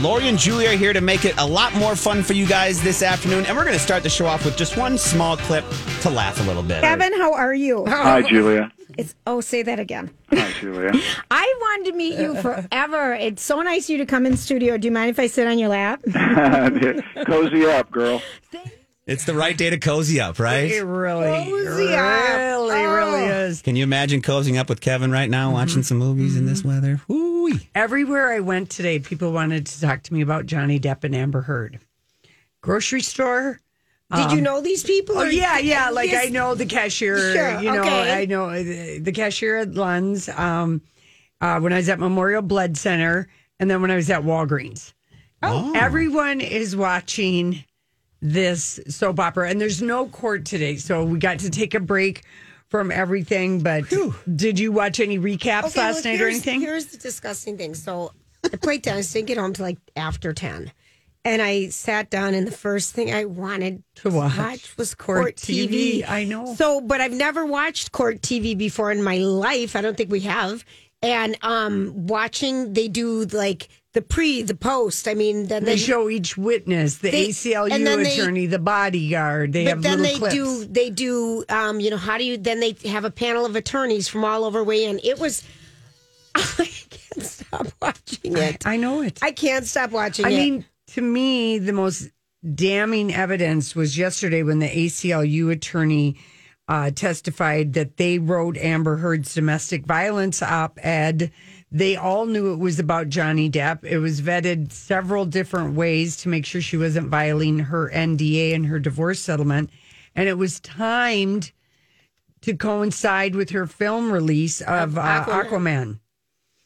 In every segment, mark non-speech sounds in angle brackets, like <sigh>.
Lori and Julie are here to make it a lot more fun for you guys this afternoon. And we're going to start the show off with just one small clip to laugh a little bit. Kevin, how are you? Hi, Julia. It's oh, say that again. Hi, Julia. <laughs> I wanted to meet you forever. It's so nice of you to come in studio. Do you mind if I sit on your lap? <laughs> Cozy up, girl. It's the right day to cozy up, right? It really, Cozy up. really, really Oh. is. Can you imagine cozying up with Kevin right now, watching mm-hmm. some movies in this mm-hmm. weather? Ooh. Everywhere I went today, people wanted to talk to me about Johnny Depp and Amber Heard. Grocery store. Did you know these people? Oh yeah, yeah. Like Yes. I know the cashier. Sure, you know, okay. I know uh, the cashier at Lund's. Um, uh, when I was at Memorial Blood Center, and then when I was at Walgreens. Oh, everyone is watching this soap opera, and there's no court today, so we got to take a break from everything. But did you watch any recaps Okay, last well, night or anything? Here's the disgusting thing. So I played tennis, didn't get home till like after 10. And I sat down, and the first thing I wanted to watch was Court Court, TV. TV. I know. So, but I've never watched Court TV before in my life. I don't think we have. And um watching, they do like the pre, the post. I mean, then They they, show each witness, the They- ACLU then they- attorney, the bodyguard. They but have then little they clips. do they do um you know how do you then they have a panel of attorneys from all over way in it was <laughs> i can't stop watching it I know it. i can't stop watching I it I mean, to me, the most damning evidence was yesterday when the ACLU attorney uh, testified that they wrote Amber Heard's domestic violence op ed. They all knew it was about Johnny Depp. It was vetted several different ways to make sure she wasn't violating her NDA and her divorce settlement. And it was timed to coincide with her film release of uh, Aquaman. Aquaman.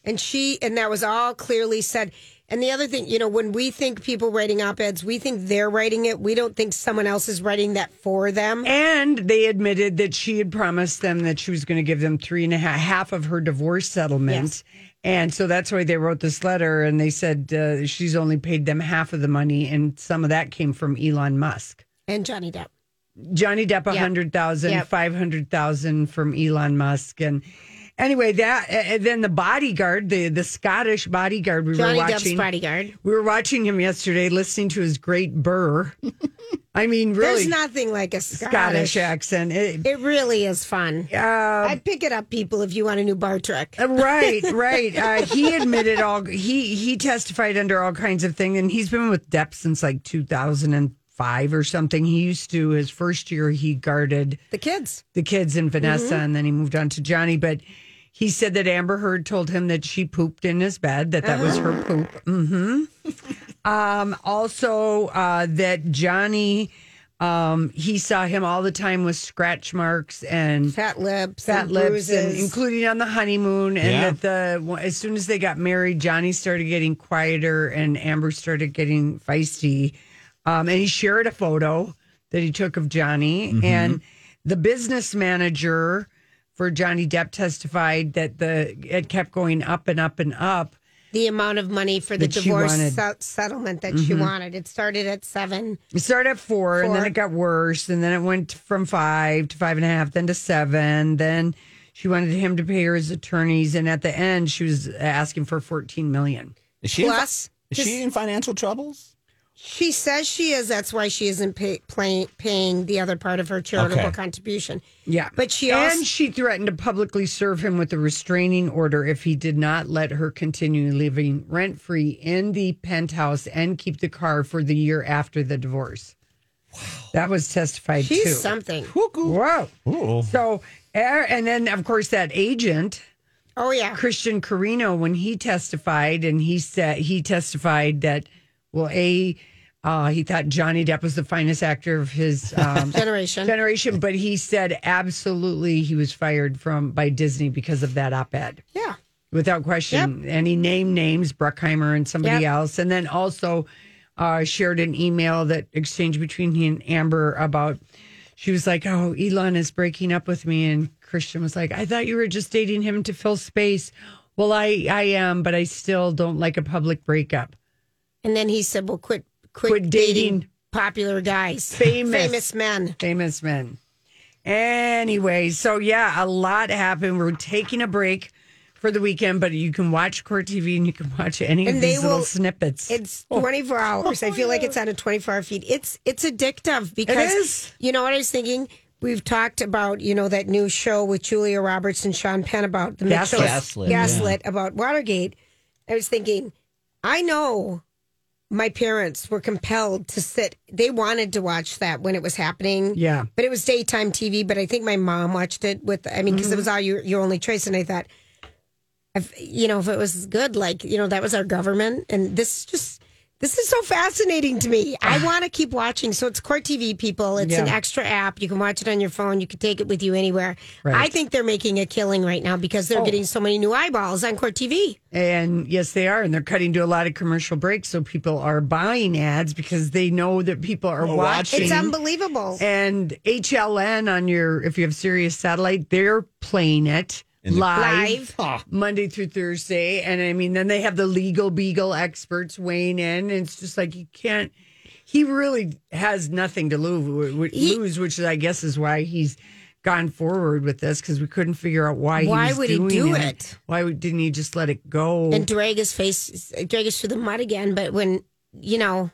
and she and that was all clearly said and the other thing you know when we think people writing op-eds we think they're writing it we don't think someone else is writing that for them And they admitted that she had promised them that she was going to give them three and a half half of her divorce settlement. And so that's why they wrote this letter. And they said uh, she's only paid them half of the money, and some of that came from Elon Musk. and johnny depp Johnny Depp, a Yep. hundred thousand, Yep. five hundred thousand from Elon Musk, and anyway, that and then the bodyguard, the the Scottish bodyguard, we johnny were depp's watching. bodyguard We were watching him yesterday, listening to his great burr. <laughs> I mean, really, there's nothing like a Scottish accent. It, it really is fun uh, i'd pick it up people if you want a new bar trick Uh, right, <laughs> right. Uh, he admitted all. He he testified under all kinds of things, and he's been with Depp since like 2005 or something. He used to his first year he guarded the kids the kids and Vanessa, and then he moved on to Johnny. But he said that Amber Heard told him that she pooped in his bed, that that was her <laughs> poop. hmm Um, also, uh, that Johnny. Um, he saw him all the time with scratch marks and fat lips fat and lips, and bruises. including on the honeymoon. And Yeah. that the as soon as they got married, Johnny started getting quieter, and Amber started getting feisty. Um, and he shared a photo that he took of Johnny, and the business manager for Johnny Depp testified that the it kept going up and up and up. the amount of money for the divorce se- settlement that she mm-hmm. wanted. It started at seven. It started at four, and then it got worse, and then it went from five to five and a half, then to seven. Then she wanted him to pay her his attorneys, and at the end, she was asking for fourteen million. Is she, Plus, in, is she in financial troubles? She says she is. That's why she isn't pay, play, paying the other part of her charitable Okay. contribution. Yeah. But she also- and she threatened to publicly serve him with a restraining order if he did not let her continue living rent free in the penthouse and keep the car for the year after the divorce. Wow. That was testified She's too. something. Whoa. Ooh. So, er, and then of course that agent Oh yeah. Christian Carino when he testified, and he said he testified that well, a uh, he thought Johnny Depp was the finest actor of his <laughs> um, Generation. generation, but he said absolutely he was fired from by Disney because of that op-ed, Yeah. without question. And he named names, Bruckheimer and somebody Yep. else, and then also uh, shared an email that exchanged between he and Amber about. She was like, "Oh, Elon is breaking up with me," and Christian was like, "I thought you were just dating him to fill space." Well, I I am, but I still don't like a public breakup. And then he said, "Well, quit, quit, Quit dating, dating popular guys, <laughs> Famous. famous men." famous men. Anyway, so yeah, a lot happened. We're taking a break for the weekend, but you can watch Court TV and you can watch any of And they these little snippets. It's 24 hours. I feel like it's on a 24 hour feed. It's it's addictive because is. you know what I was thinking. We've talked about you know that new show with Julia Roberts and Sean Penn about the Gaslit. Mitchells- Gaslit, Gaslit about Watergate. I was thinking, I know my parents were compelled to sit. They wanted to watch that when it was happening. Yeah. but it was daytime TV. But I think my mom watched it with. I mean, because Mm-hmm. it was all your your only choice, and I thought if you know if it was good like you know that was our government and this is just this is so fascinating to me. I ah. want to keep watching. So it's court tv people. It's an extra app. You can watch it on your phone. You can take it with you anywhere. Right. i think they're making a killing right now because they're oh. getting so many new eyeballs on court tv and yes, they are. And they're cutting to a lot of commercial breaks. So people are buying ads because they know that people are watching. it's unbelievable. And HLN on your, if you have Sirius Satellite, they're playing it live, Live. <laughs> Ah. Monday through Thursday. And I mean, then they have the legal beagle experts weighing in. And it's just like, you can't, he really has nothing to lose, lose which I guess is why he's gone forward with this because we couldn't figure out why, Why he was would he do it. it? Why would- didn't he just let it go? and drag his face drag us through the mud again but when you know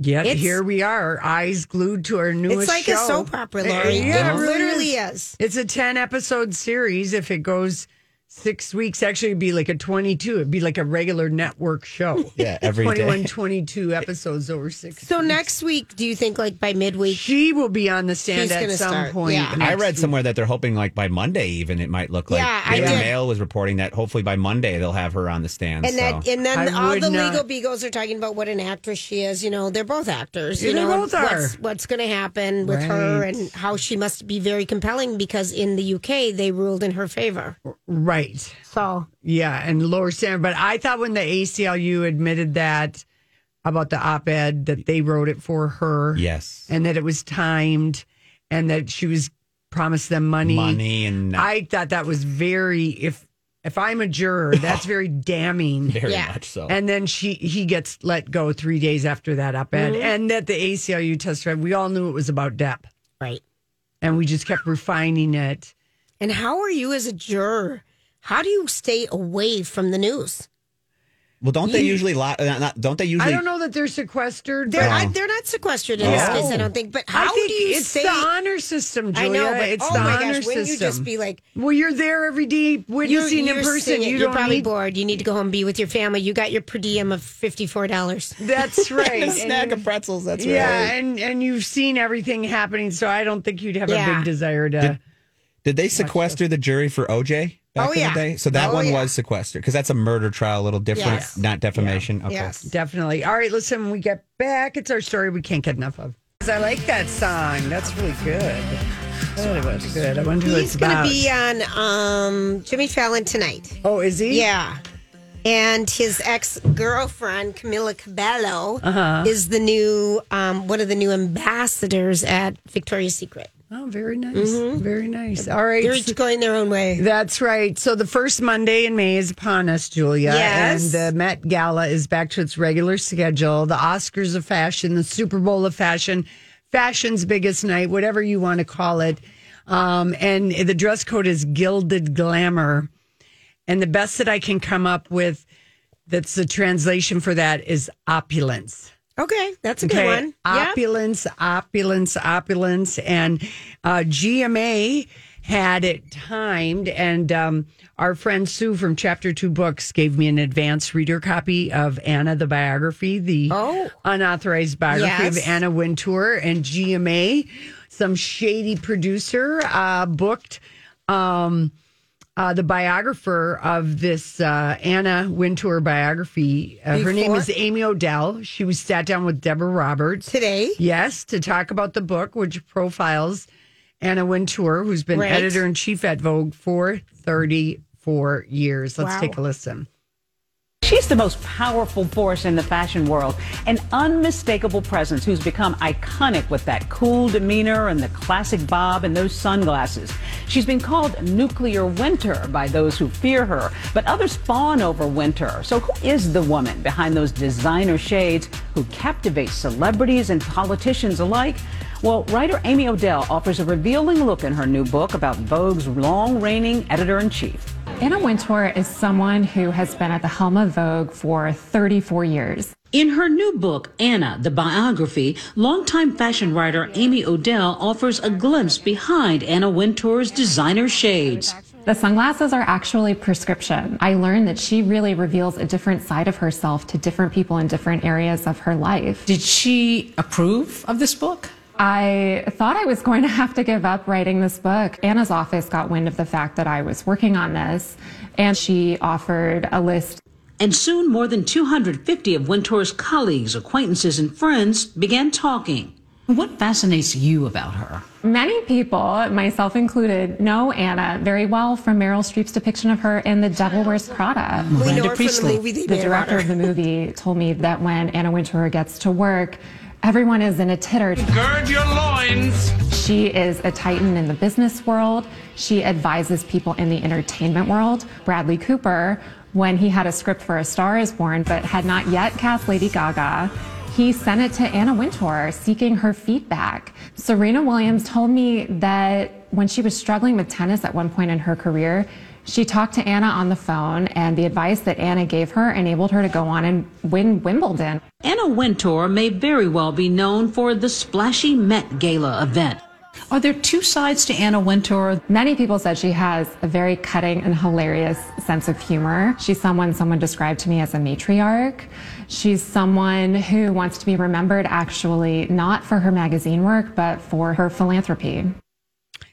Yet it's- here we are, eyes glued to our newest it's like show. a soap opera Lori. yeah, it really literally is. is. It's a 10 episode series. If it goes six weeks, actually, it'd be like a 22. It'd be like a regular network show. <laughs> Yeah, every day. 21, 22 episodes over six. so weeks. next week do you think like by midweek She will be on the stand at some start, point. yeah. I read week. somewhere that they're hoping like by Monday even it might look like Yeah, I Daily did. Mail was reporting that hopefully by Monday they'll have her on the stand. And so. that, and then I all the not- legal beagles are talking about what an actress she is. You know, they're both actors. You they know, and both are. what's what's going to happen with her and how she must be very compelling because in the UK they ruled in her favor. Right. So Yeah, and lower standard. But I thought when the ACLU admitted that about the op ed that they wrote it for her. yes. and that it was timed and that she was promised them money. Money and I thought that was very if if I'm a juror, that's <laughs> very damning. very Yeah. much so. And then she he gets let go three days after that op ed. Mm-hmm. And that the ACLU testified, we all knew it was about Depp. right. And we just kept refining it. And how are you as a juror? How do you stay away from the news? well, don't they usually li- uh, not, don't they usually I don't know that they're sequestered. They're but I, they're not sequestered in Oh. this case, I don't think. But how I think do you it's stay? the honor system, Julia. I know, but it's oh the my honor gosh, wouldn't system. you just be like, well, you're there every day witnessing in person. seeing it. You You're don't probably need bored. You need to go home and be with your family. You got your per diem of fifty four dollars. That's <laughs> right. a snack you- of pretzels. That's Yeah, right. and and you've seen everything happening, so I don't think you'd have a Yeah. big desire to. Did- Did they sequester the jury for OJ back Oh, in yeah. the day? So that Oh, one yeah. was sequestered because that's a murder trial, a little different, Yes. not defamation. Okay. Yes. Definitely. All right, listen, when we get back, it's our story we can't get enough of. I like that song. That's really good. That was good. I wonder who He's going to be on um, Jimmy Fallon tonight. oh, is he? Yeah. And his ex girlfriend, Camila Cabello, Uh-huh. is the new, um, one of the new ambassadors at Victoria's Secret. Oh, very nice. Very nice. All right. They're each going their own way. That's right. So the first Monday in May is upon us, Julia. Yes. And the Met Gala is back to its regular schedule. The Oscars of fashion, the Super Bowl of fashion, fashion's biggest night, whatever you want to call it. Um, and the dress code is gilded glamour. And the best that I can come up with that's the translation for that is opulence. Okay, that's a good Okay, one. Yeah. Opulence, opulence, opulence, and uh, GMA had it timed, and um, our friend Sue from Chapter Two Books gave me an advanced reader copy of Anna the biography, the Oh. unauthorized biography Yes. of Anna Wintour, and GMA, some shady producer, uh, booked. Um, uh, the biographer of this uh, Anna Wintour biography. Uh, her name is Amy Odell. She was sat down with Deborah Roberts Today? Yes, to talk about the book, which profiles Anna Wintour, who's been Right. editor in chief at Vogue for 34 years. Let's Wow. take a listen. She's the most powerful force in the fashion world, an unmistakable presence who's become iconic with that cool demeanor and the classic bob and those sunglasses. She's been called nuclear winter by those who fear her, but others fawn over winter. So who is the woman behind those designer shades who captivate celebrities and politicians alike? Well, writer Amy Odell offers a revealing look in her new book about Vogue's long reigning editor in chief. Anna Wintour is someone who has been at the helm of Vogue for 34 years. In her new book, Anna, the biography, longtime fashion writer Amy Odell offers a glimpse behind Anna Wintour's designer shades. The sunglasses are actually prescription. I learned that she really reveals a different side of herself to different people in different areas of her life. Did she approve of this book? I thought I was going to have to give up writing this book. Anna's office got wind of the fact that I was working on this, and she offered a list And soon more than 250 of Wintour's colleagues, acquaintances, and friends began talking. What fascinates you about her? Many people, myself included, know Anna very well from Meryl Streep's depiction of her in The Devil Wears Prada. We know her from Priestley. the movie they The director of the movie told me that when Anna Wintour gets to work, everyone is in a titter. Gird your loins. She is a titan in the business world. She advises people in the entertainment world. Bradley Cooper, when he had a script for A Star is Born but had not yet cast Lady Gaga, he sent it to Anna Wintour seeking her feedback. Serena Williams told me that when she was struggling with tennis at one point in her career, she talked to Anna on the phone, and the advice that Anna gave her enabled her to go on and win Wimbledon. Anna Wintour may very well be known for the splashy Met Gala event. Are there two sides to Anna Wintour? Many people said she has a very cutting and hilarious sense of humor. She's someone someone described to me as a matriarch. She's someone who wants to be remembered actually not for her magazine work, but for her philanthropy.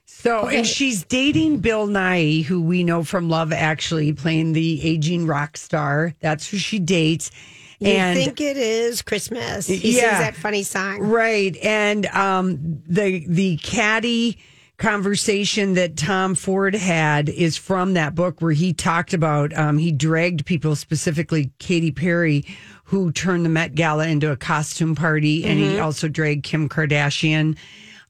So, and she's dating Bill Nighy, who we know from Love Actually, playing the aging rock star. That's who she dates. You and think it is Christmas? He Yeah. sings that funny song. Right. And um, the the caddy conversation that Tom Ford had is from that book where he talked about um, he dragged people specifically Katy Perry who turned the Met Gala into a costume party and he also dragged Kim Kardashian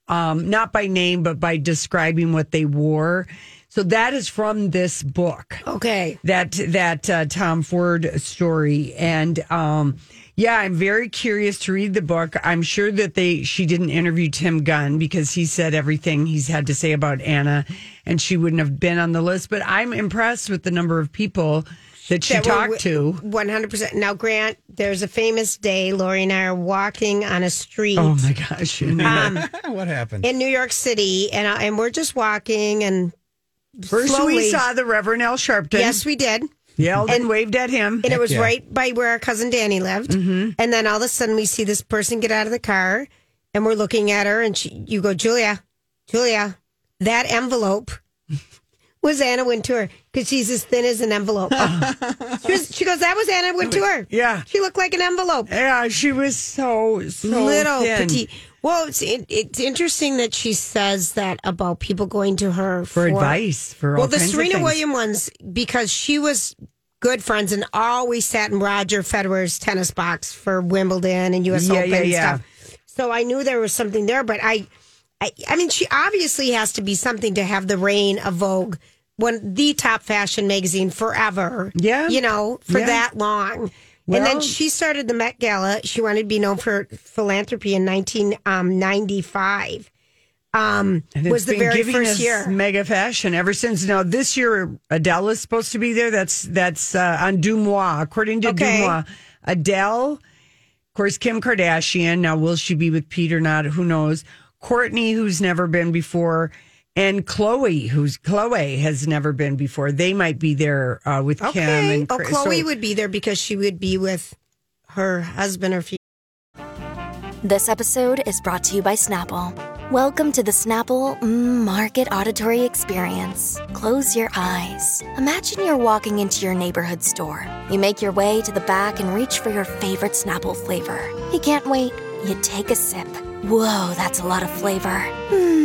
um, not by name but by describing what they wore. So that is from this book Okay. that that uh, Tom Ford story, and um, yeah, I'm very curious to read the book. I'm sure that they she didn't interview Tim Gunn because he said everything he's had to say about Anna, and she wouldn't have been on the list. But I'm impressed with the number of people that she That talked to. One hundred percent. Now, Grant, there's a famous day. Lori and I are walking on a street. Oh my gosh! And, <laughs> uh, <laughs> what happened? in New York City, and I, and we're just walking, and First, slowly, we saw the Reverend Al Sharpton. yes, we did, yelled and, and- waved at him. and it was yeah. right by where our cousin Danny lived. Mm-hmm. And then all of a sudden, we see this person get out of the car, and we're looking at her, and she, you go, Julia, Julia, that envelope <laughs> was Anna Wintour because she's as thin as an envelope. <laughs> she, was, she goes, that was Anna Wintour. Yeah. she looked like an envelope. yeah, she was so so little thin. petite. Well, it's it, it's interesting that she says that about people going to her for, advice for all Well, the Serena. Williams ones because she was good friends and always sat in Roger Federer's tennis box for Wimbledon and U.S. Yeah, Open yeah, and yeah. stuff. So I knew there was something there, but I, I, I mean, she obviously has to be something to have the reign of Vogue. One the top fashion magazine forever. Yeah. You know, for Yeah. that long. And then she started the Met Gala. She wanted to be known for philanthropy in 1995. Um, And was the very first year. mega fashion ever since. Now this year, Adele is supposed to be there. That's that's uh, on DeuxMoi, according to Okay. DeuxMoi. Adele of course, Kim Kardashian. Now, will she be with Pete or not? Who knows? Courtney, who's never been before, and Chloe, who's Chloe has never been before. They might be there uh, with Kim Okay. and Oh, Chris. Chloe So- would be there because she would be with her husband or future. This episode is brought to you by Snapple. Welcome to the Snapple mm, Market Auditory Experience. Close your eyes. Imagine you're walking into your neighborhood store. You make your way to the back and reach for your favorite Snapple flavor. You can't wait. You take a sip. Whoa, that's a lot of flavor. Hmm.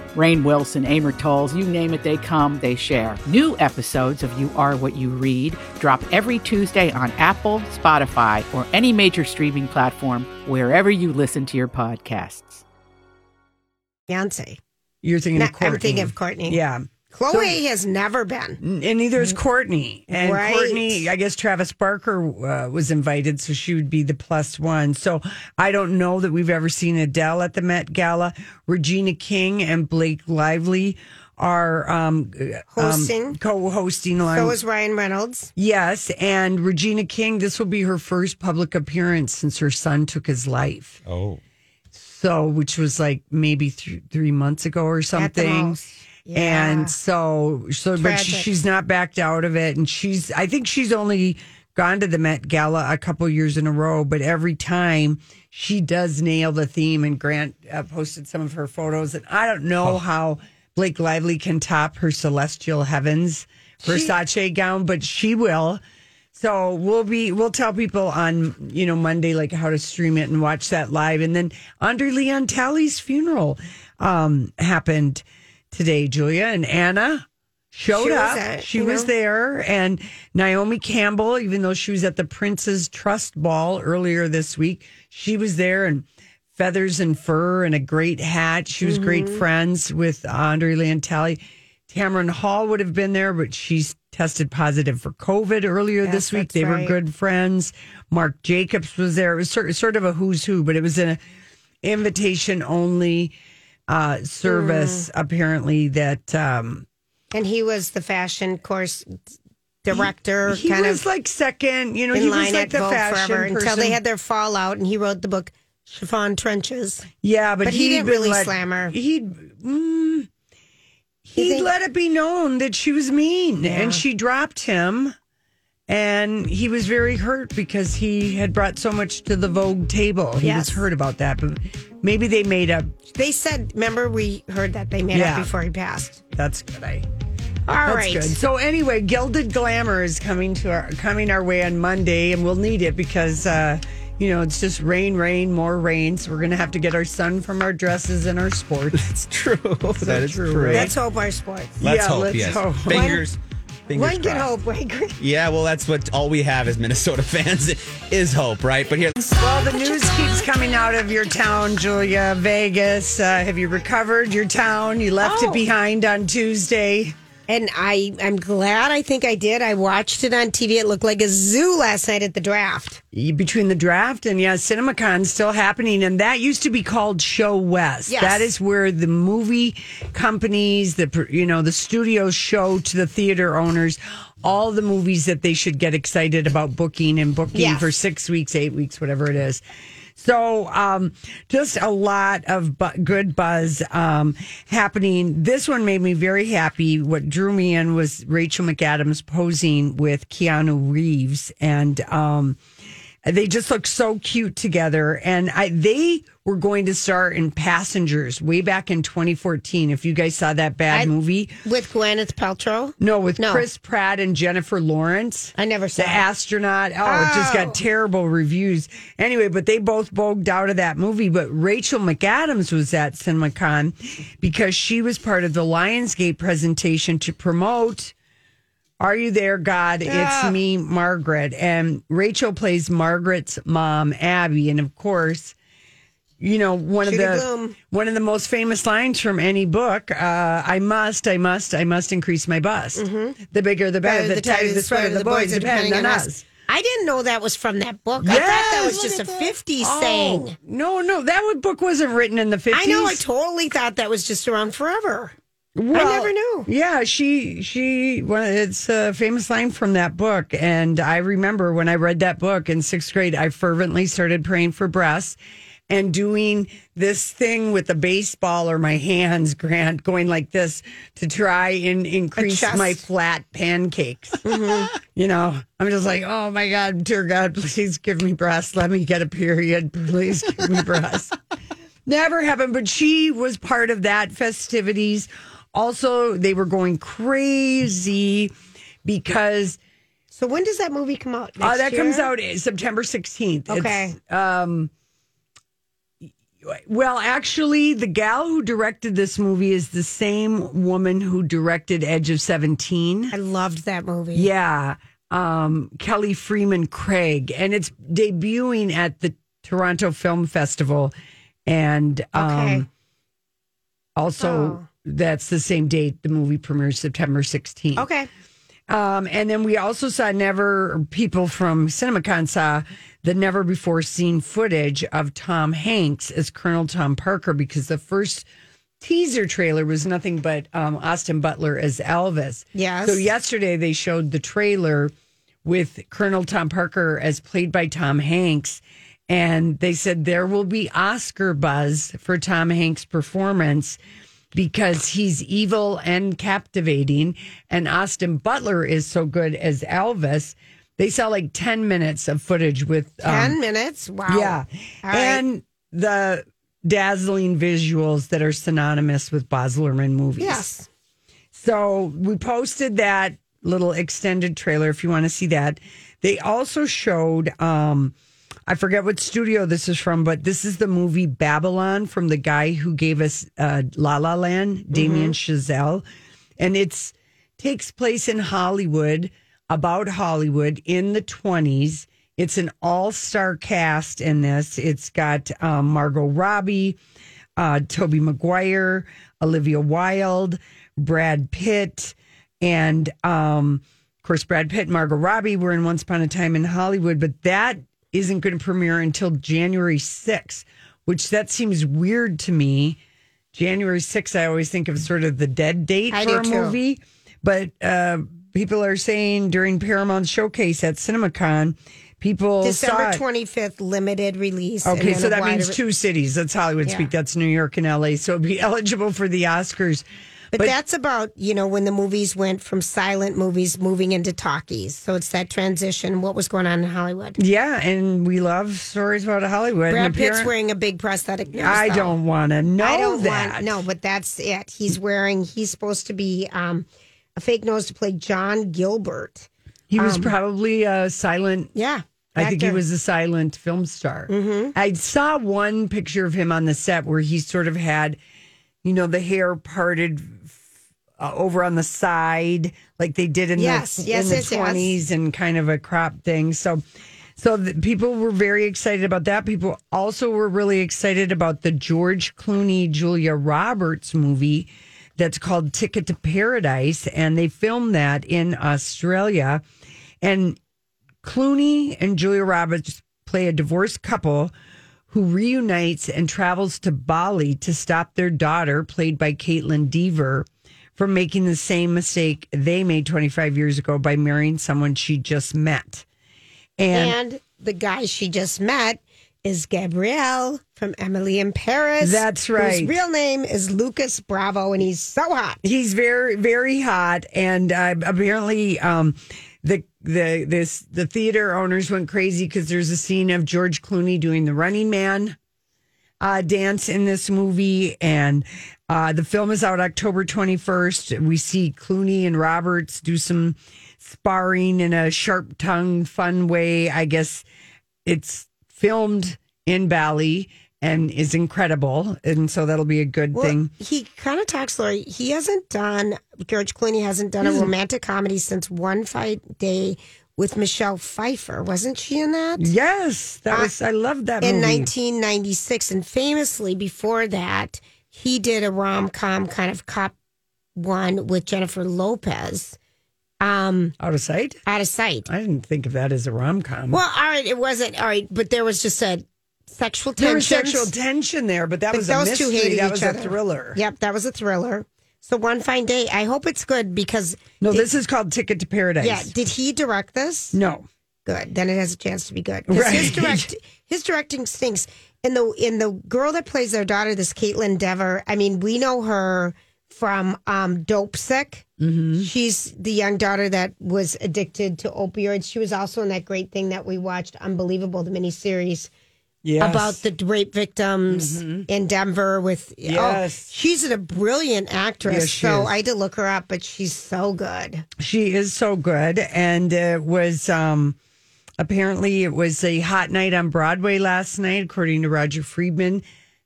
Rainn Wilson, Amor Towles, you name it, they come, they share. New episodes of You Are What You Read drop every Tuesday on Apple, Spotify, or any major streaming platform wherever you listen to your podcasts. Fiance. You're thinking No, of Courtney. I'm thinking of Courtney. Yeah. Chloe has never been. And neither is Courtney. And Right. Courtney, I guess Travis Barker uh, was invited, so she would be the plus one. So I don't know that we've ever seen Adele at the Met Gala. Regina King and Blake Lively are um, uh, um, Hosting. co-hosting. So along- is Ryan Reynolds. Yes, and Regina King. This will be her first public appearance since her son took his life. Oh. So, which was like maybe th- three months ago or At the something. Most. Yeah. And so, so, but she, she's not backed out of it. And she's, I think she's only gone to the Met Gala a couple years in a row, but every time she does nail the theme. And Grant uh, posted some of her photos. And I don't know how Blake Lively can top her Celestial Heavens Versace gown, but she will. So we'll be we'll tell people on you know Monday like how to stream it and watch that live. And then Andre Leon Talley's funeral um, happened today. Julia and Anna showed She up. at- she was know. there, and Naomi Campbell, even though she was at the Prince's Trust Ball earlier this week, she was there and feathers and fur and a great hat. She was great Mm-hmm. friends with Andre Leon Talley. Tamron Hall would have been there, but she's tested positive for COVID earlier Yes, this week. They were good friends. Marc Jacobs was there. It was sort, sort of a who's who, but it was an invitation only uh, service, Mm. apparently, that um, And he was the fashion course director, he kind was of like second, you know, he was like the Vogue fashion forever until they had their fallout, and he wrote the book Chiffon Trenches. yeah, but, but he didn't really let- slam her. He'd, mm, he'd think- let it be known that she was mean Yeah. and she dropped him. And he was very hurt because he had brought so much to the Vogue table. He Yes. was hurt about that, but maybe they made up. They said, remember, we heard that they made Yeah. up before he passed. That's good. I All That's right. good. So anyway, Gilded Glamour is coming to our coming our way on Monday, and we'll need it because uh, you know it's just rain, rain, more rain. So we're gonna have to get our sun from our dresses and our sports. <laughs> It's true. that is true, true. right? Let's hope our sports. Let's Yeah, hope, let's yes. hope. Fingers, fingers One can crossed. hope, right? Yeah, well, that's what all we have as Minnesota <laughs> fans is hope, right? But here, Well, the news keeps coming out of your town, Julia, Vegas. Uh, have you recovered your town? You left Oh. it behind on Tuesday. And I, I'm glad I think I did. I watched it on TV. It looked like a zoo last night at the draft. between the draft and yeah, CinemaCon still happening, and that used to be called ShoWest. Yes. That is where the movie companies, the you know the studios show to the theater owners all the movies that they should get excited about booking and booking Yes. for six weeks, eight weeks, whatever it is. So, um, just a lot of bu- good buzz um, happening. This one made me very happy. What drew me in was Rachel McAdams posing with Keanu Reeves, and um, they just look so cute together. And I, they were going to star in Passengers way back in 2014. If you guys saw that bad I- movie, With Gwyneth Paltrow? no, with No. Chris Pratt and Jennifer Lawrence. I never saw the it. astronaut. Oh, it just Oh. got terrible reviews. Anyway, but they both bogged out of that movie. But Rachel McAdams was at CinemaCon because she was part of the Lionsgate presentation to promote. Are you there, God? Yeah. It's me, Margaret. And Rachel plays Margaret's mom, Abby. And of course, you know one Judy of the Blume. one of the most famous lines from any book. Uh, I must, I must, I must increase my bust. The bigger, the better. The, tighter, the sweater. The boys depend on us. I didn't know that was from that book. I thought that was just a 50s saying. Oh, no, no, that book wasn't written in the fifties. I know. I totally thought that was just around forever. Well, I never knew. Yeah, she she well, it's a famous line from that book, and I remember when I read that book in sixth grade, I fervently started praying for breasts and doing this thing with the baseball or my hands, <laughs> Grant, going like this to try and increase my flat pancakes. <laughs> Mm-hmm. You know, I'm just like, oh my God, dear God, please give me breasts. Let me get a period. Please give me breasts. <laughs> Never happened, but she was part of that festivities. Also, they were going crazy because So when does that movie come out? uh, that comes out September 16th. Okay. It's, um, well, actually, the gal who directed this movie is the same woman who directed Edge of 17. I loved that movie. Yeah. Um, Kelly Fremon Craig. And it's debuting at the Toronto Film Festival. And um, Okay. also, Oh. That's the same date the movie premieres September 16th. Okay. Um, and then we also saw never people from CinemaCon saw the never before seen footage of Tom Hanks as Colonel Tom Parker because the first teaser trailer was nothing but um, Austin Butler as Elvis. Yes. So yesterday they showed the trailer with Colonel Tom Parker as played by Tom Hanks. And they said there will be Oscar buzz for Tom Hanks' performance because he's evil and captivating. And Austin Butler is so good as Elvis. They saw like 10 minutes of footage with. um, 10 minutes? Wow. Yeah. All right. and the dazzling visuals that are synonymous with Baz Luhrmann movies. Yes. So we posted that little extended trailer if you want to see that. They also showed um I forget what studio this is from, but this is the movie Babylon from the guy who gave us uh, La La Land, Damien Chazelle, and it's takes place in Hollywood about Hollywood in the twenties. It's an all star cast in this. It's got um, Margot Robbie, uh, Tobey Maguire, Olivia Wilde, Brad Pitt, and um, of course, Brad Pitt and Margot Robbie were in Once Upon a Time in Hollywood, but that isn't going to premiere until January 6th, which that seems weird to me. January 6th, I always think of sort of the dead date I for a too. movie. But uh, people are saying during Paramount Showcase at CinemaCon, people December saw it. 25th, limited release. Okay, so that means two cities. That's Hollywood Yeah. speak. That's New York and LA. So it'd be <laughs> eligible for the Oscars. But, that's about, you know, when the movies went from silent movies moving into talkies. So it's that transition, what was going on in Hollywood. Yeah, and we love stories about Hollywood. Brad Pitt's wearing a big prosthetic nose. I though. don't want to know I don't that. want, no, but that's it. He's wearing, he's supposed to be um, a fake nose to play John Gilbert. He was Um, probably a silent. Yeah. I think he was a silent film star. Mhm. I saw one picture of him on the set where he sort of had, you know, the hair parted uh, over on the side, like they did in Yes, the yes, in the yes, yes. twenties, and kind of a crop thing. So, so the, people were very excited about that. People also were really excited about the George Clooney Julia Roberts movie that's called Ticket to Paradise, and they filmed that in Australia, and Clooney and Julia Roberts play a divorced couple who reunites and travels to Bali to stop their daughter, played by Kaitlyn Dever, from making the same mistake they made 25 years ago by marrying someone she just met. And, And, the guy she just met is Gabrielle from Emily in Paris. That's right. His real name is Lucas Bravo, and he's so hot. he's very, very hot. And uh, apparently, um, the the this the theater owners went crazy because there's a scene of George Clooney doing the Running Man uh, dance in this movie, and uh, the film is out October 21st. We see Clooney and Roberts do some sparring in a sharp tongued, fun way. I guess it's filmed in Bali and is incredible, and so that'll be a good Well, thing. he kind of talks, Lori. He hasn't done, George Clooney hasn't done a romantic comedy since One Fine Day with Michelle Pfeiffer. Wasn't she in that? Yes, that Uh, was. I love that in movie. 1996 and famously before that he did a rom-com kind of cop one with jennifer lopez um Out of sight. out of sight I didn't think of that as a rom com. well all right it wasn't all right but there was just a sexual tension. there was sexual tension there, but that But was a those mystery. two hated that was other. a thriller. yep that was a thriller so one fine day i hope it's good because No, this is called Ticket to Paradise. yeah did he direct this No. good. Then it has a chance to be good. Right. His <laughs> direct his directing stinks. In the in the girl that plays their daughter, this Kaitlyn Dever. I mean, we know her from um, Dopesick. Mm-hmm. She's the young daughter that was addicted to opioids. She was also in that great thing that we watched, Unbelievable, the miniseries Yes. about the rape victims in Denver. With Yes. oh, she's a brilliant actress. Yes, so is. I had to look her up, but she's so good. She is so good, and it was um, apparently it was a hot night on Broadway last night, according to Roger Friedman.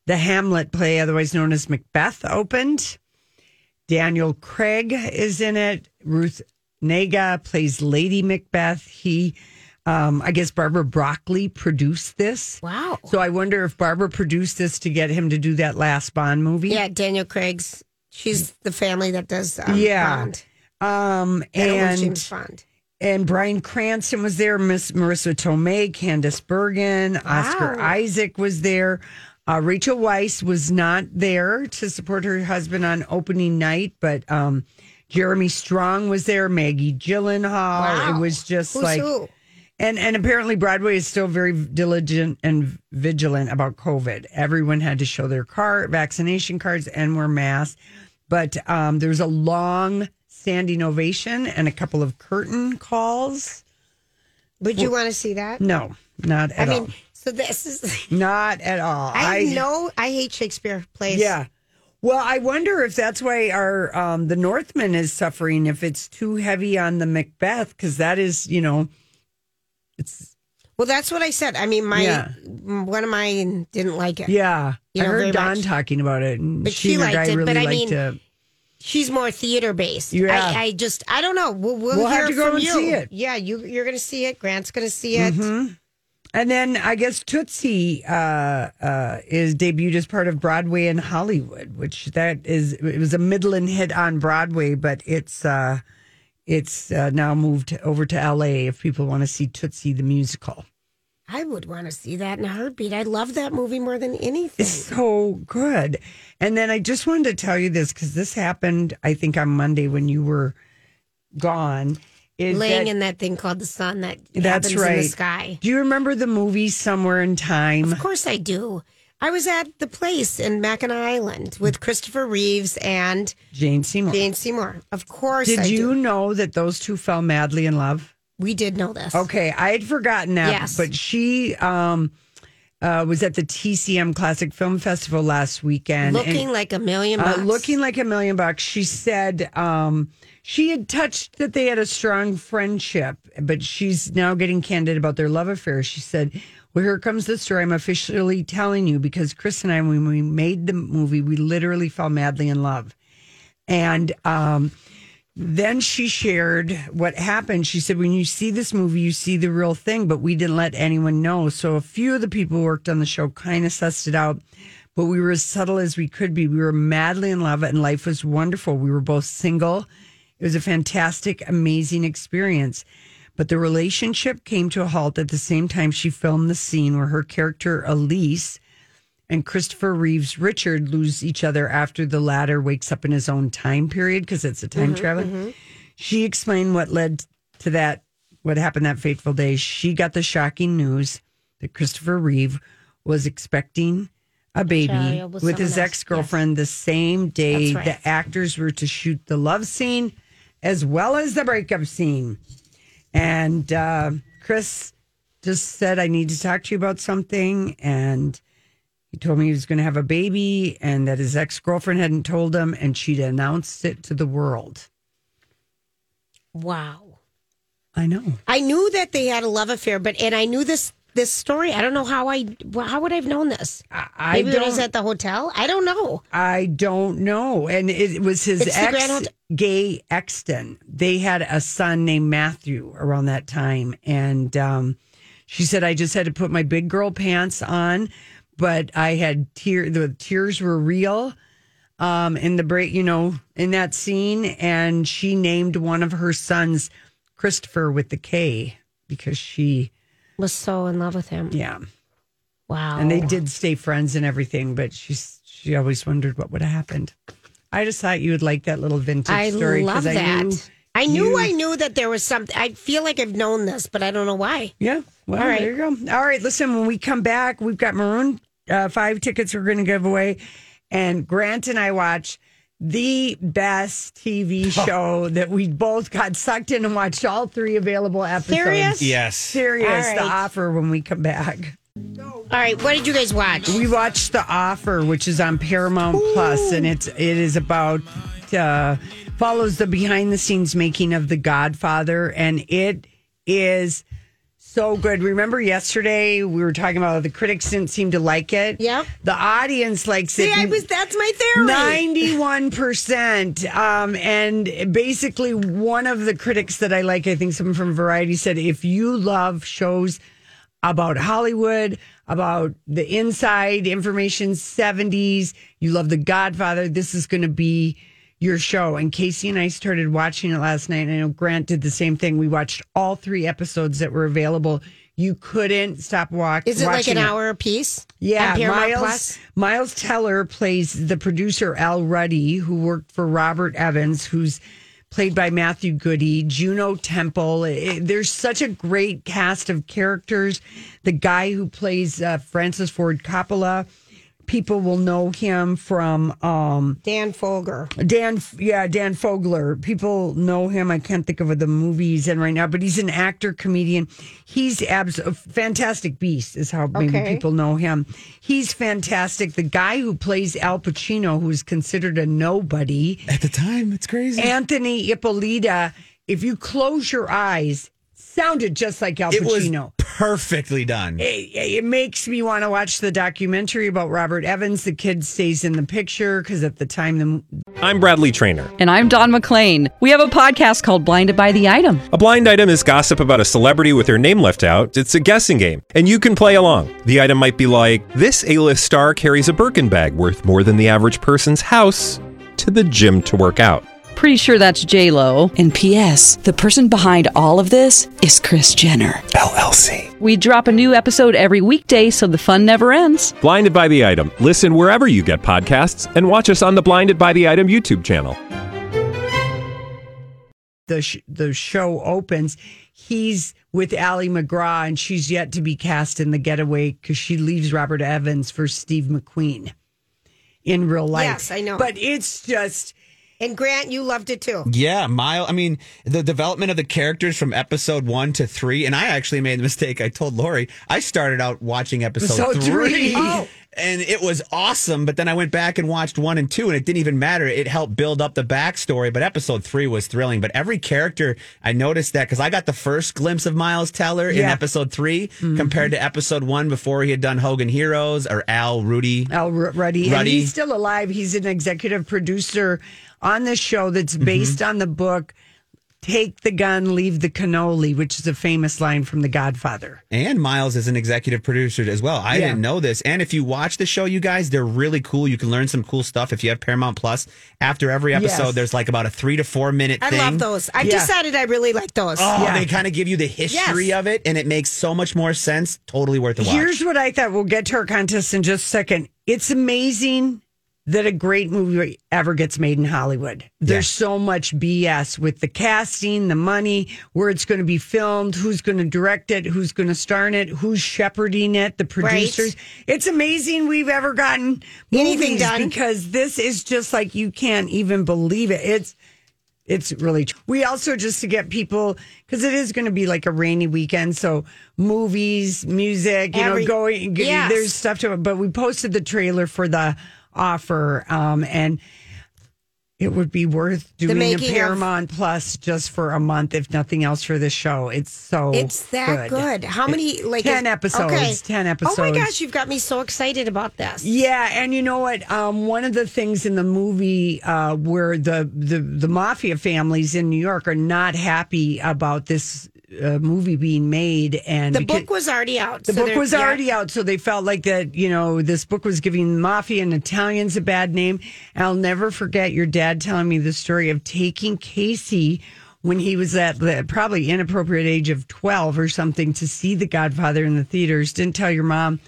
The Hamlet play, otherwise known as Macbeth, opened. Daniel Craig is in it. Ruth Negga plays Lady Macbeth. He, um, I guess Barbara Broccoli produced this. Wow. So I wonder if Barbara produced this to get him to do that last Bond movie. Yeah, Daniel Craig's. She's the family that does um, Yeah. Bond. Um, and James Bond. and Bryan Cranston was there. Miss Marisa Tomei, Candice Bergen, Oscar Isaac was there. Uh, Rachel Weisz was not there to support her husband on opening night, but um, Jeremy Strong was there. Maggie Gyllenhaal. Wow. It was just Who's like, who? And and apparently Broadway is still very diligent and vigilant about COVID. Everyone had to show their car vaccination cards and wear masks. But um, there was a long standing ovation and a couple of curtain calls. Would you want to see that? No, not at all. I mean, all. so this is. <laughs> Not at all. I, know I hate Shakespeare plays. Yeah. Well, I wonder if that's why our um, the Northman is suffering. If it's too heavy on the Macbeth, because that is, you know, it's Well, that's what I said. I mean, my Yeah. one of mine didn't like it. yeah. You I know, heard Don much. talking about it, and But she, she liked it, really but I mean, it. She's more theater based. Yeah. I, I just I don't know. We'll, we'll, We'll have to go and you. see it. Yeah, you you're going to see it. Grant's going to see it. Mhm. And then I guess Tootsie uh, uh, is debuted as part of Broadway in Hollywood, which that is it was a middling hit on Broadway, but it's uh, it's uh, now moved over to L.A. If people want to see Tootsie the musical, I would want to see that in a heartbeat. I love that movie more than anything. it's so good. And then I just wanted to tell you this because this happened, I think, on Monday when you were gone. Is Laying that- in that thing called the sun that That's happens right. in the sky. Do you remember the movie Somewhere in Time? Of course I do. I was at the place in Mackinac Island with Christopher Reeves and Jane Seymour. Jane Seymour. Of course I Did you do. know that those two fell madly in love? We did know this. Okay, I had forgotten that, Yes. but she um, uh, was at the TCM Classic Film Festival last weekend. Looking and, like a million uh, bucks. looking like a million bucks. She said um, she had touched that they had a strong friendship, but she's now getting candid about their love affair. She said, Well, here comes the story. I'm officially telling you because Chris and I, when we made the movie, we literally fell madly in love. And um, then she shared what happened. She said, When you see this movie, you see the real thing, but we didn't let anyone know. So a few of the people who worked on the show kind of sussed it out, but we were as subtle as we could be. We were madly in love, and life was wonderful. We were both single. It was a fantastic, amazing experience. But the relationship came to a halt at the same time she filmed the scene where her character, Elise, and Christopher Reeves Richard lose each other after the latter wakes up in his own time period because it's a time Mhm, travel. mhm. She explained what led to that, what happened that fateful day. She got the shocking news that Christopher Reeve was expecting a baby with with his ex girlfriend the same day right. the actors were to shoot the love scene as well as the breakup scene. And uh, Chris just said, I need to talk to you about something. And he told me he was going to have a baby and that his ex girlfriend hadn't told him, and she'd announced it to the world. Wow. I know. I knew that they had a love affair, but and I knew this this story. I don't know how I how would I have known this. I Maybe when he's at the hotel. I don't know. I don't know. And it was his It's the Grand ex, Gae Exton. They had a son named Matthew around that time. And um, she said, I just had to put my big girl pants on, but I had tear. The tears were real um, in the break, you know, in that scene. And she named one of her sons Christopher with the K because she Was so in love with him. Yeah. Wow. And they did stay friends and everything, but she's she always wondered what would have happened. I just thought you would like that little vintage I story love that. I knew. I knew you- I knew that there was something. I feel like I've known this, but I don't know why. Yeah. Well, All right. there you go. All right. Listen, when we come back, we've got Maroon uh, five tickets we're going to give away, and Grant and I watch the best TV <laughs> show that we both got sucked in and watched all three available episodes. Serious? Yes. Serious. All The offer when we come back. All right, what did you guys watch? We watched The Offer, which is on Paramount Plus, and it's it is about uh, follows the behind the scenes making of The Godfather, and it is so good. Remember yesterday we were talking about the critics didn't seem to like it. Yep. The audience likes See, it. I was that's my theory. Ninety-one percent, um, and basically one of the critics that I like, I think someone from Variety said, if you love shows about Hollywood, about the inside information, seventies, you love The Godfather, this is going to be your show. And Casey and I started watching it last night. And I know Grant did the same thing. We watched all three episodes that were available. You couldn't stop watching. Is it like an hour a piece? yeah, Miles Plus? Miles Teller plays the producer Al Ruddy, who worked for Robert Evans, who's played by Matthew Goode, Juno Temple. It- there's such a great cast of characters. The guy who plays uh, Francis Ford Coppola, people will know him from um, Dan Folger. Dan, yeah, Dan Fogler. People know him. I can't think of the movies and right now, but he's an actor, comedian. He's abs- a fantastic beast, is how maybe Okay. people know him. He's fantastic. The guy who plays Al Pacino, who is considered a nobody At the time, it's crazy. Anthony Ippolito. If you close your eyes, sounded just like Al it was Pacino. perfectly done. It, it makes me want to watch the documentary about Robert Evans. The kid stays in the picture because at the time the I'm Bradley Trainer. And I'm Don McClain. We have a podcast called Blinded by the Item. A blind item is gossip about a celebrity with their name left out. It's a guessing game, and you can play along. The item might be like this: A-list star carries a Birkin bag worth more than the average person's house to the gym to work out. Pretty sure that's J Lo. And P.S. The person behind all of this is Kris Jenner LLC. We drop a new episode every weekday, so the fun never ends. Blinded by the item. Listen wherever you get podcasts, and watch us on the Blinded by the Item YouTube channel. the sh- the show opens, he's with Ali MacGraw, and she's yet to be cast in The Getaway because she leaves Robert Evans for Steve McQueen in real life. Yes, I know. But it's just And Grant, you loved it too. Yeah, Mile. I mean, the development of the characters from episode one to three, and I actually made the mistake. I told Lori I started out watching episode three, three. Oh. and it was awesome. But then I went back and watched one and two, and it didn't even matter. It helped build up the backstory. But episode three was thrilling. But every character, I noticed that because I got the first glimpse of Miles Teller in episode 3 mm-hmm. compared to episode one before he had done Hogan Heroes or Al Ruddy. Al R- Ruddy, and Ruddy. he's still alive. He's an executive producer on this show that's mm-hmm. based on the book "Take the Gun, Leave the Cannoli," which is a famous line from The Godfather. And Miles is an executive producer as well. I Yeah. didn't know this. And if you watch the show, you guys, they're really cool. You can learn some cool stuff if you have Paramount Plus. After every episode, Yes. there's like about a three to four minute I thing. love those. I've Yeah. decided I really like those. Oh, Yeah. they kind of give you the history Yes. of it, and it makes so much more sense. Totally worth the watch. Here's what I thought. We'll get to our contest in just a second. It's amazing that a great movie ever gets made in Hollywood. There's so much BS with the casting, the money, where it's going to be filmed, who's going to direct it, who's going to star in it, who's shepherding it, the producers. It's amazing we've ever gotten Anything done. because this is just like you can't even believe it. It's it's really we also just to get people because it is going to be like a rainy weekend so movies music you Every- know going Yes. there's stuff to it but we posted the trailer for the offer um and it would be worth doing making of- Paramount Plus just for a month, if nothing else, for the show. It's so It's that good. How many? Like ten is- episodes? okay. Ten episodes. Oh my gosh, you've got me so excited about this. Yeah, and you know what? Um, one of the things in the movie uh, where the, the the mafia families in New York are not happy about this uh, movie being made, and The book was already out. the so book was yeah. already out, so they felt like that. You know, this book was giving mafia and Italians a bad name. And I'll never forget your dad telling me the story of taking Casey when he was at the probably inappropriate age of twelve or something to see The Godfather in the theaters. Didn't tell your mom,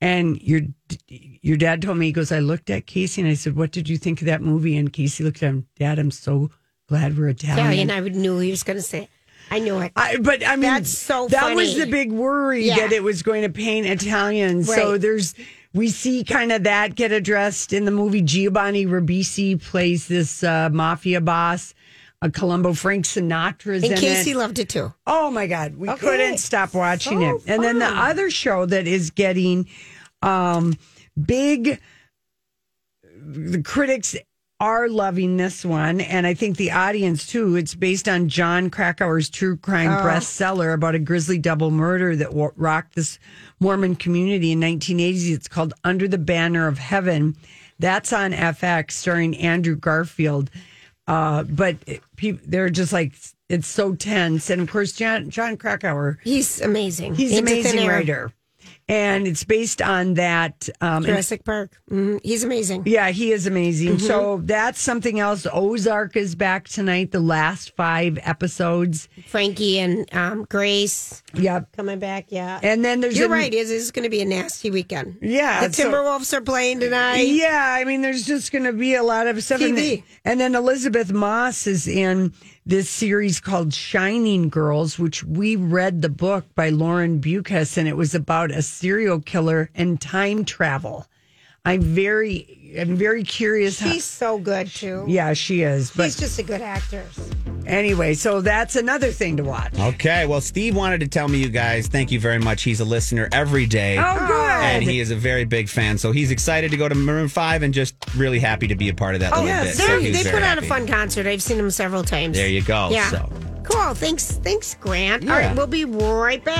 and your your dad told me he goes. I looked at Casey and I said, "What did you think of that movie?" And Casey looked at him, Dad, I'm so glad we're Italian. Italian. I would knew he was going to say. I knew it. I, but I mean, That's so That was the big worry Yeah. that it was going to paint Italians. So Right. there's we see kind of that get addressed in the movie. Giovanni Ribisi plays this uh, mafia boss. Uh, Colombo Frank Sinatra's And in Casey it. loved it too. Oh my God, we Okay. couldn't stop watching So it. And then the fun. other show that is getting um, big, the critics are loving this one, and I think the audience too. It's based on Jon Krakauer's true crime Oh. bestseller about a grisly double murder that rocked this Mormon community in 1980s. It's called Under the Banner of Heaven. That's on FX, starring Andrew Garfield. Uh, but it, peop they're just like it's so tense, and of course, John Jon Krakauer. He's amazing. He's an amazing writer, and it's based on that. Um, and- Jurassic Park. Mhm. He's amazing. yeah, he is amazing. Mhm. So that's something else. Ozark is back tonight. The last five episodes. Frankie and um, Grace. Yep. Coming back, yeah. And then there's You're a- right. Is is going to be a nasty weekend. Yeah, the so- Timberwolves are playing tonight. Yeah, I mean, there's just going to be a lot of stuff. And TV. then, and then Elisabeth Moss is in this series called Shining Girls, which we read the book by Lauren Beukes, and it was about a serial killer and time travel. I'm very, I'm very curious. how- She's so good too. yeah, she is. But She's just a good actress. anyway, so that's another thing to watch. Okay, well, Steve wanted to tell me, you guys, thank you very much. He's a listener every day. Oh, good. And he is a very big fan. So he's excited to go to Maroon 5 and just really happy to be a part of that Oh, little yes. bit. So They're- he was put on a fun concert. I've seen them several times. There you go. Yeah. So. Cool. Thanks, thanks, Grant. All Yeah. right, we'll be right back.